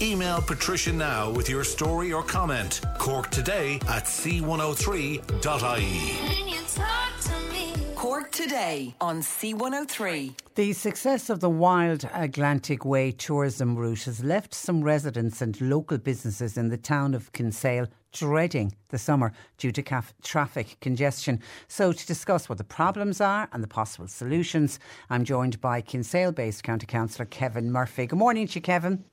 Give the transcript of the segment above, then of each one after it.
Email Patricia now with your story or comment. Cork today at c103.ie. Cork today on C103. The success of the Wild Atlantic Way tourism route has left some residents and local businesses in the town of Kinsale dreading the summer due to caf- traffic congestion. So, to discuss what the problems are and the possible solutions, I'm joined by Kinsale based County Councillor Kevin Murphy. Good morning to you, Kevin.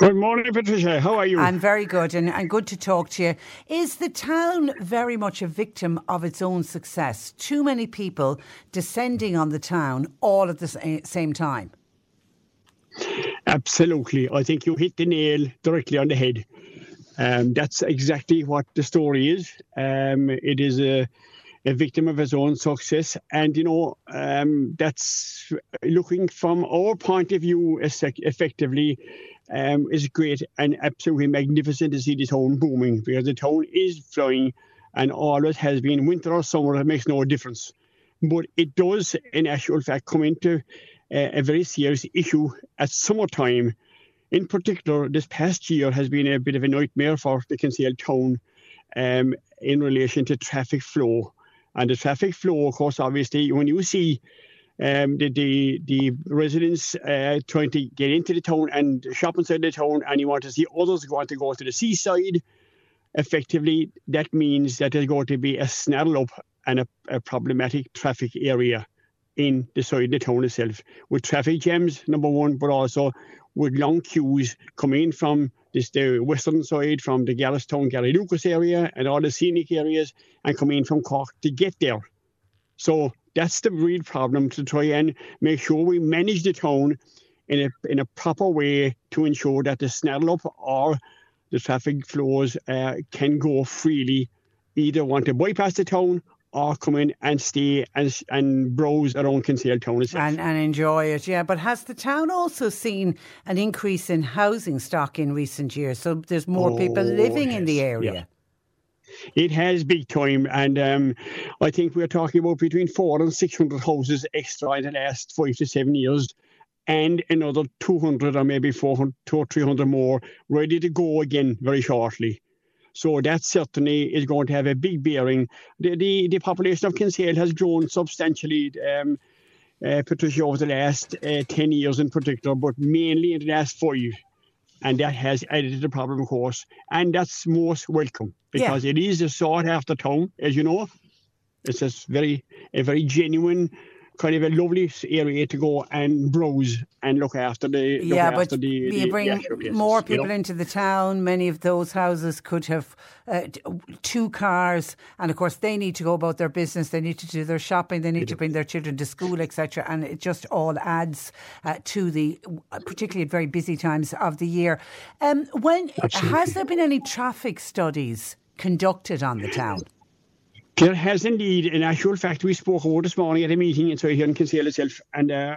Good morning, Patricia. How are you? I'm very good and, and good to talk to you. Is the town very much a victim of its own success? Too many people descending on the town all at the same time? Absolutely. I think you hit the nail directly on the head. Um, that's exactly what the story is. Um, it is a, a, victim of its own success. And, you know, um, that's looking from our point of view effectively um, is great and absolutely magnificent to see the town booming because the town is flowing and always has been winter or summer, it makes no difference. But it does, in actual fact, come into uh, a very serious issue at summertime. In particular, this past year has been a bit of a nightmare for the Kinsale town um, in relation to traffic flow. And the traffic flow, of course, obviously, when you see um, the, the, the residents uh, trying to get into the town and shop inside the town, and you want to see others want to go to the seaside. Effectively, that means that there's going to be a snarl up and a, a problematic traffic area in the side of the town itself, with traffic jams, number one, but also with long queues coming from this the western side, from the Garrettstown, Lucas area, and all the scenic areas, and coming from Cork to get there. So that's the real problem to try and make sure we manage the town in a in a proper way to ensure that the snaddle up or the traffic flows uh, can go freely, either want to bypass the town or come in and stay and, and browse around Kinsale town itself. And, and enjoy it, yeah. But has the town also seen an increase in housing stock in recent years? So there's more oh, people living yes. in the area. Yeah. It has big time, and um, I think we're talking about between four and six hundred houses extra in the last five to seven years, and another two hundred or maybe 400, two or three hundred more ready to go again very shortly. So that certainly is going to have a big bearing. The the, the population of Kinsale has grown substantially. Um, uh, Patricia, over the last uh, 10 years in particular, but mainly in the last five and that has added to the problem, of course. And that's most welcome because yeah. it is a sought after town, as you know. It's a very, a very genuine kind of a lovely area to go and browse and look after the look yeah, but the, you the, bring the more people you know? into the town. Many of those houses could have uh, two cars, and of course they need to go about their business. They need to do their shopping. They need to bring their children to school, etc. And it just all adds uh, to the, particularly at very busy times of the year. Um, when Absolutely. has there been any traffic studies conducted on the town? There has indeed. In actual fact, we spoke about this morning at a meeting in here in Kinsale itself, and uh,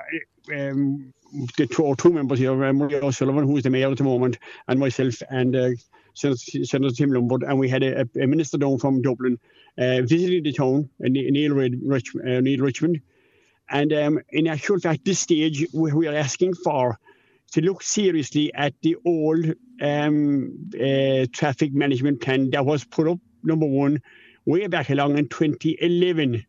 um, the two, two members here, uh, Maria O'Sullivan, who is the mayor at the moment, and myself, and uh, Senator, Senator Tim Lombard, and we had a, a minister down from Dublin uh, visiting the town, uh, Neale, Rich, uh, Neale Richmond. And um, in actual fact, this stage, we, we are asking for to look seriously at the old um, uh, traffic management plan that was put up, number one, way back along in 2011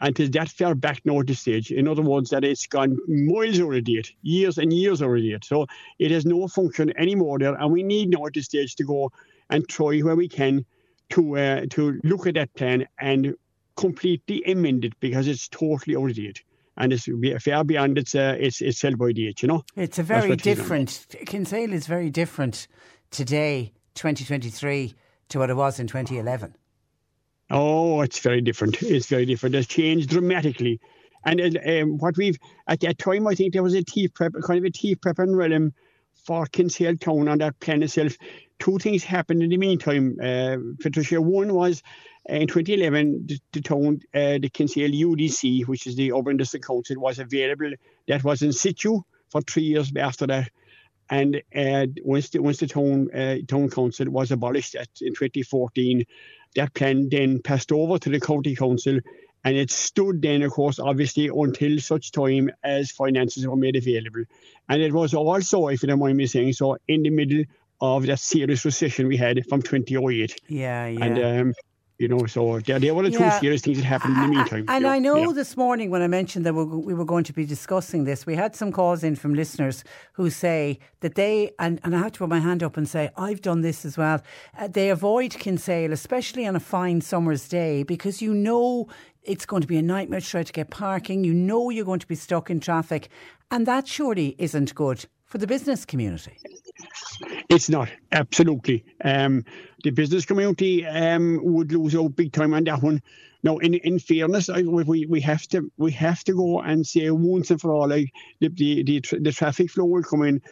and that far back now at this stage. In other words, that it's gone miles over date, years and years over date. So it has no function anymore there, and we need now at this stage to go and try where we can to uh, to look at that plan and completely amend it because it's totally out of date. And it's far beyond its uh, its, its sell by date, you know. It's a very different. Kinsale is very different today, 2023, to what it was in 2011. Oh, it's very different. It's very different. It's changed dramatically. And um, what we've, at that time, I think there was a tea prep, kind of a tea prep and realm for Kinsale Town on that plan itself. Two things happened in the meantime, uh, Patricia. One was uh, in 2011, the, the town, uh, the Kinsale UDC, which is the Urban District Council, was available. That was in situ for three years after that. And uh, once the once the town uh, town council was abolished at, in 2014, that plan then passed over to the county council and it stood then, of course, obviously until such time as finances were made available. And it was also, if you don't mind me saying so, in the middle of that serious recession we had from 2008. Yeah, yeah. And um, you know, so were the yeah. two serious things that happened in the meantime. And yeah. I know yeah. this morning when I mentioned that we were going to be discussing this, we had some calls in from listeners who say that they, and, and I have to put my hand up and say, I've done this as well. Uh, they avoid Kinsale, especially on a fine summer's day, because you know it's going to be a nightmare to try to get parking. You know you're going to be stuck in traffic. And that surely isn't good for the business community. It's not absolutely. Um, the business community um, would lose out big time on that one. Now, in in fairness, I, we we have to we have to go and say once and for all, like the the the, the traffic flow will come in.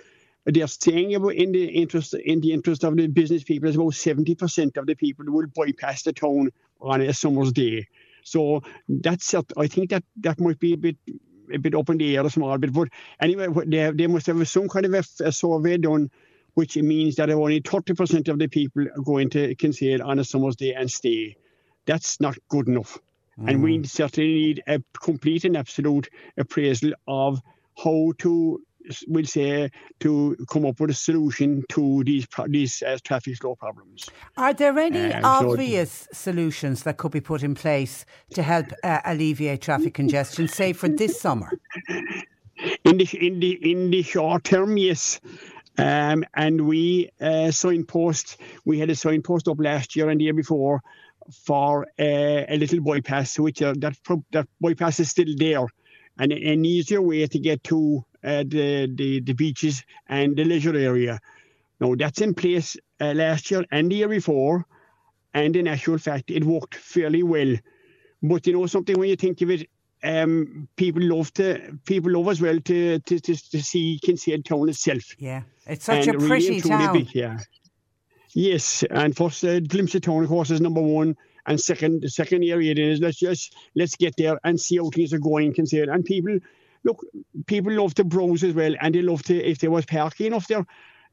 They're saying about in the interest in the interest of the business people, is about seventy percent of the people will bypass the town on a summer's day. So that's I think that that might be a bit a bit up in the air a small bit. But anyway, they, they must have some kind of a, a survey done, which means that only 30% of the people are going to Kinsale on a summer's day and stay. That's not good enough. Mm. And we mm. certainly need a complete and absolute appraisal of how to will say to come up with a solution to these these uh, traffic flow problems. Are there any uh, obvious so solutions that could be put in place to help uh, alleviate traffic congestion, say for this summer? In the in the in the short term, yes. Um, and we uh, signpost. We had a signpost up last year and the year before for uh, a little bypass, which uh, that that bypass is still there, and an easier way to get to uh, the, the, the beaches and the leisure area. Now, that's in place uh, last year and the year before, and in actual fact, it worked fairly well. But you know something, when you think of it, um, people love to people love as well to to, to, to see Kinsale town itself. Yeah, it's such and a pretty really town. Big, yeah. Yes, and first uh, glimpse of town, of course, is number one, And second, the second area is let's just let's get there and see how things are going. Consider and people look, people love to browse as well, and they love to if there was parking off there.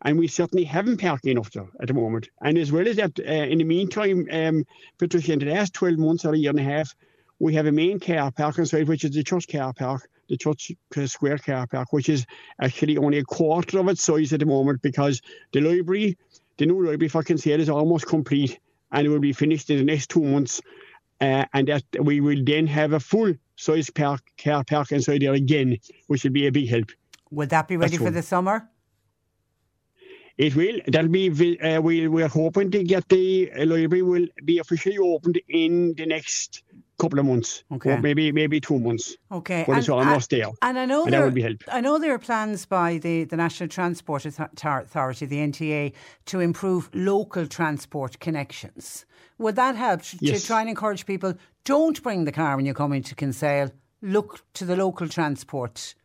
And we certainly haven't parking enough there at the moment. And as well as that, uh, in the meantime, um, Patricia, in the last 12 months or a year and a half, we have a main car park inside, which is the church car park, the church square car park, which is actually only a quarter of its size at the moment because the library, the new library for Kinsale is almost complete and it will be finished in the next two months. Uh, and that we will then have a full size park, car park and inside there again, which will be a big help. Will that be ready That's for one. the summer? It will. That'll be. Uh, we we're hoping to get the uh, library will be officially opened in the next couple of months. Okay. Or maybe maybe two months. Okay, But it's almost uh, there. And I know And that would be help. I know there are plans by the, the National Transport Authority, the NTA, to improve local transport connections. Would that help to, Yes. to try and encourage people? Don't bring the car when you're coming to Kinsale. Look to the local transport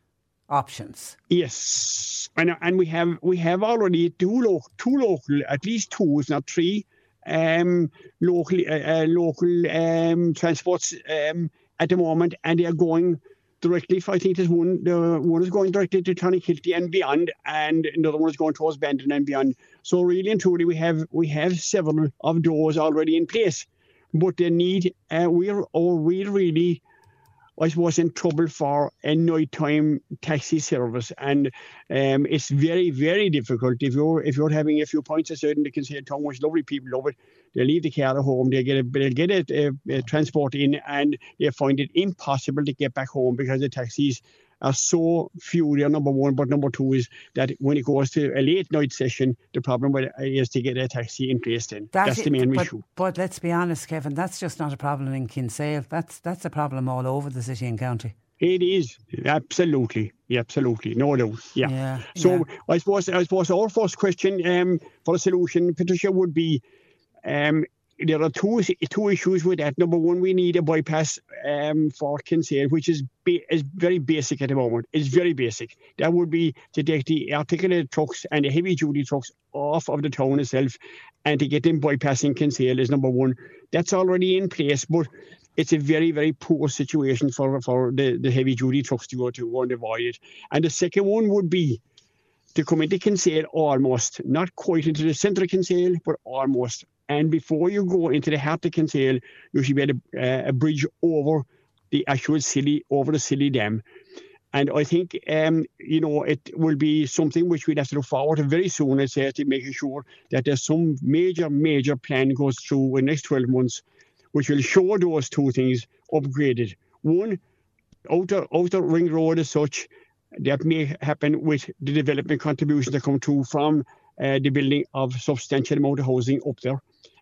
options. Yes, and and we have we have already two lo- two local, at least two, if not three, um, local uh, local um, transports um, at the moment, and they are going directly. For, I think there's one. The one is going directly to Clonakilty and beyond, and another one is going towards Bandon and beyond. So really and truly, we have we have several of those already in place, but they need. Uh, we're or we really. I was in trouble for a nighttime taxi service, and um, it's very, very difficult if you're if you're having a few points aside and they can say town, which lovely people love it. They leave the car at home, they get a they get a, a, a transport in, and they find it impossible to get back home because the taxis are so few. They're number one, but number two is that when it goes to a late night session, the problem with it is to get a taxi in place. Then That that's i- the main but, issue. But let's be honest, Kevin, that's just not a problem in Kinsale. That's that's a problem all over the city and county. It is absolutely, absolutely, no doubt. Yeah. Yeah, So yeah. I suppose I suppose our first question um, for a solution, Patricia, would be um, there are two two issues with that. Number one, we need a bypass um, for Kinsale, which is ba- is very basic at the moment. It's very basic. That would be to take the articulated trucks and the heavy duty trucks off of the town itself, and to get them bypassing Kinsale is number one. That's already in place, but it's a very, very poor situation for, for the, the heavy duty trucks to go to and avoid it. And the second one would be to come into Kinsale almost, not quite into the centre of Kinsale, but almost. And before you go into the heart of you should be at a, uh, a bridge over the actual Silly, over the Silly Dam. And I think, um, you know, it will be something which we'd have to look forward to very soon, I'd say, to making sure that there's some major, major plan goes through in the next 12 months, which will show those two things upgraded. One, outer, outer ring road as such, that may happen with the development contributions that come through from uh, the building of substantial amount of housing up there.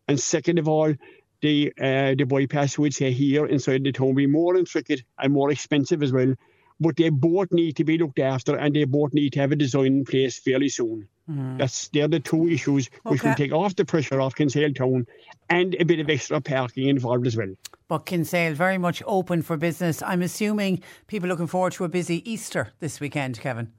And second of all, the uh, the bypass would say here inside the town be more intricate and more expensive as well. But they both need to be looked after and they both need to have a design in place fairly soon. That's they're the two issues which will take off the pressure off Kinsale Town and a bit of extra parking involved as well. But Kinsale very much open for business. I'm assuming people looking forward to a busy Easter this weekend, Kevin.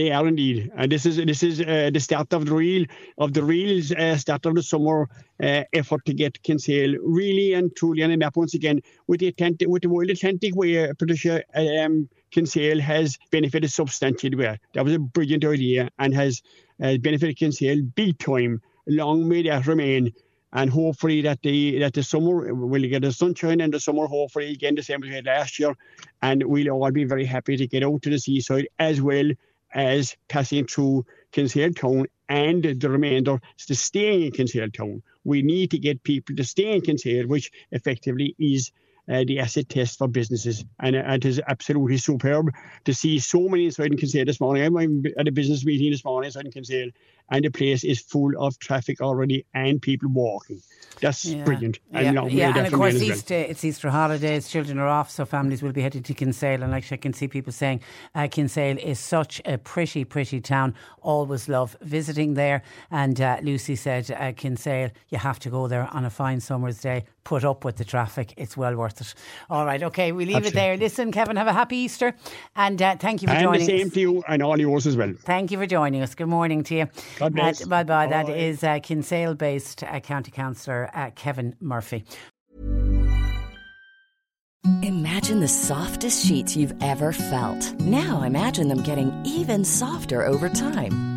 They are indeed, and this is this is uh, the start of the real of the real uh, start of the summer uh, effort to get Kinsale really and truly on the map once again with the Atlantic, with the Wild Atlantic. Uh, Patricia um, Kinsale has benefited substantially. Well, that was a brilliant idea and has uh, benefited Kinsale big time. Long may that remain. And hopefully that the that the summer we'll get the sunshine and the summer hopefully again the same as we had last year, and we'll all be very happy to get out to the seaside as well as passing through Kinsale Town and the remainder staying in Kinsale Town. We need to get people to stay in Kinsale, which effectively is uh, the asset test for businesses. And uh, it is absolutely superb to see so many inside in Kinsale this morning. I'm at a business meeting this morning inside in Kinsale, and the place is full of traffic already and people walking. That's Yeah. brilliant. Yeah, long yeah. and of course, well. Easter, it's Easter holidays, children are off, so families will be heading to Kinsale. And actually, I can see people saying uh, Kinsale is such a pretty, pretty town. Always love visiting there. And uh, Lucy said, uh, Kinsale, you have to go there on a fine summer's day. put up with the traffic, it's well worth it. All right, okay, we leave Absolutely. it there. Listen, Kevin, have a happy Easter, and uh, thank you for and joining the same us. to you and all yours as well. Thank you for joining us. Good morning to you. God bless. bye bye. That Bye. is uh, Kinsale based uh, County Councillor uh, Kevin Murphy. Imagine the softest sheets you've ever felt. Now imagine them getting even softer over time.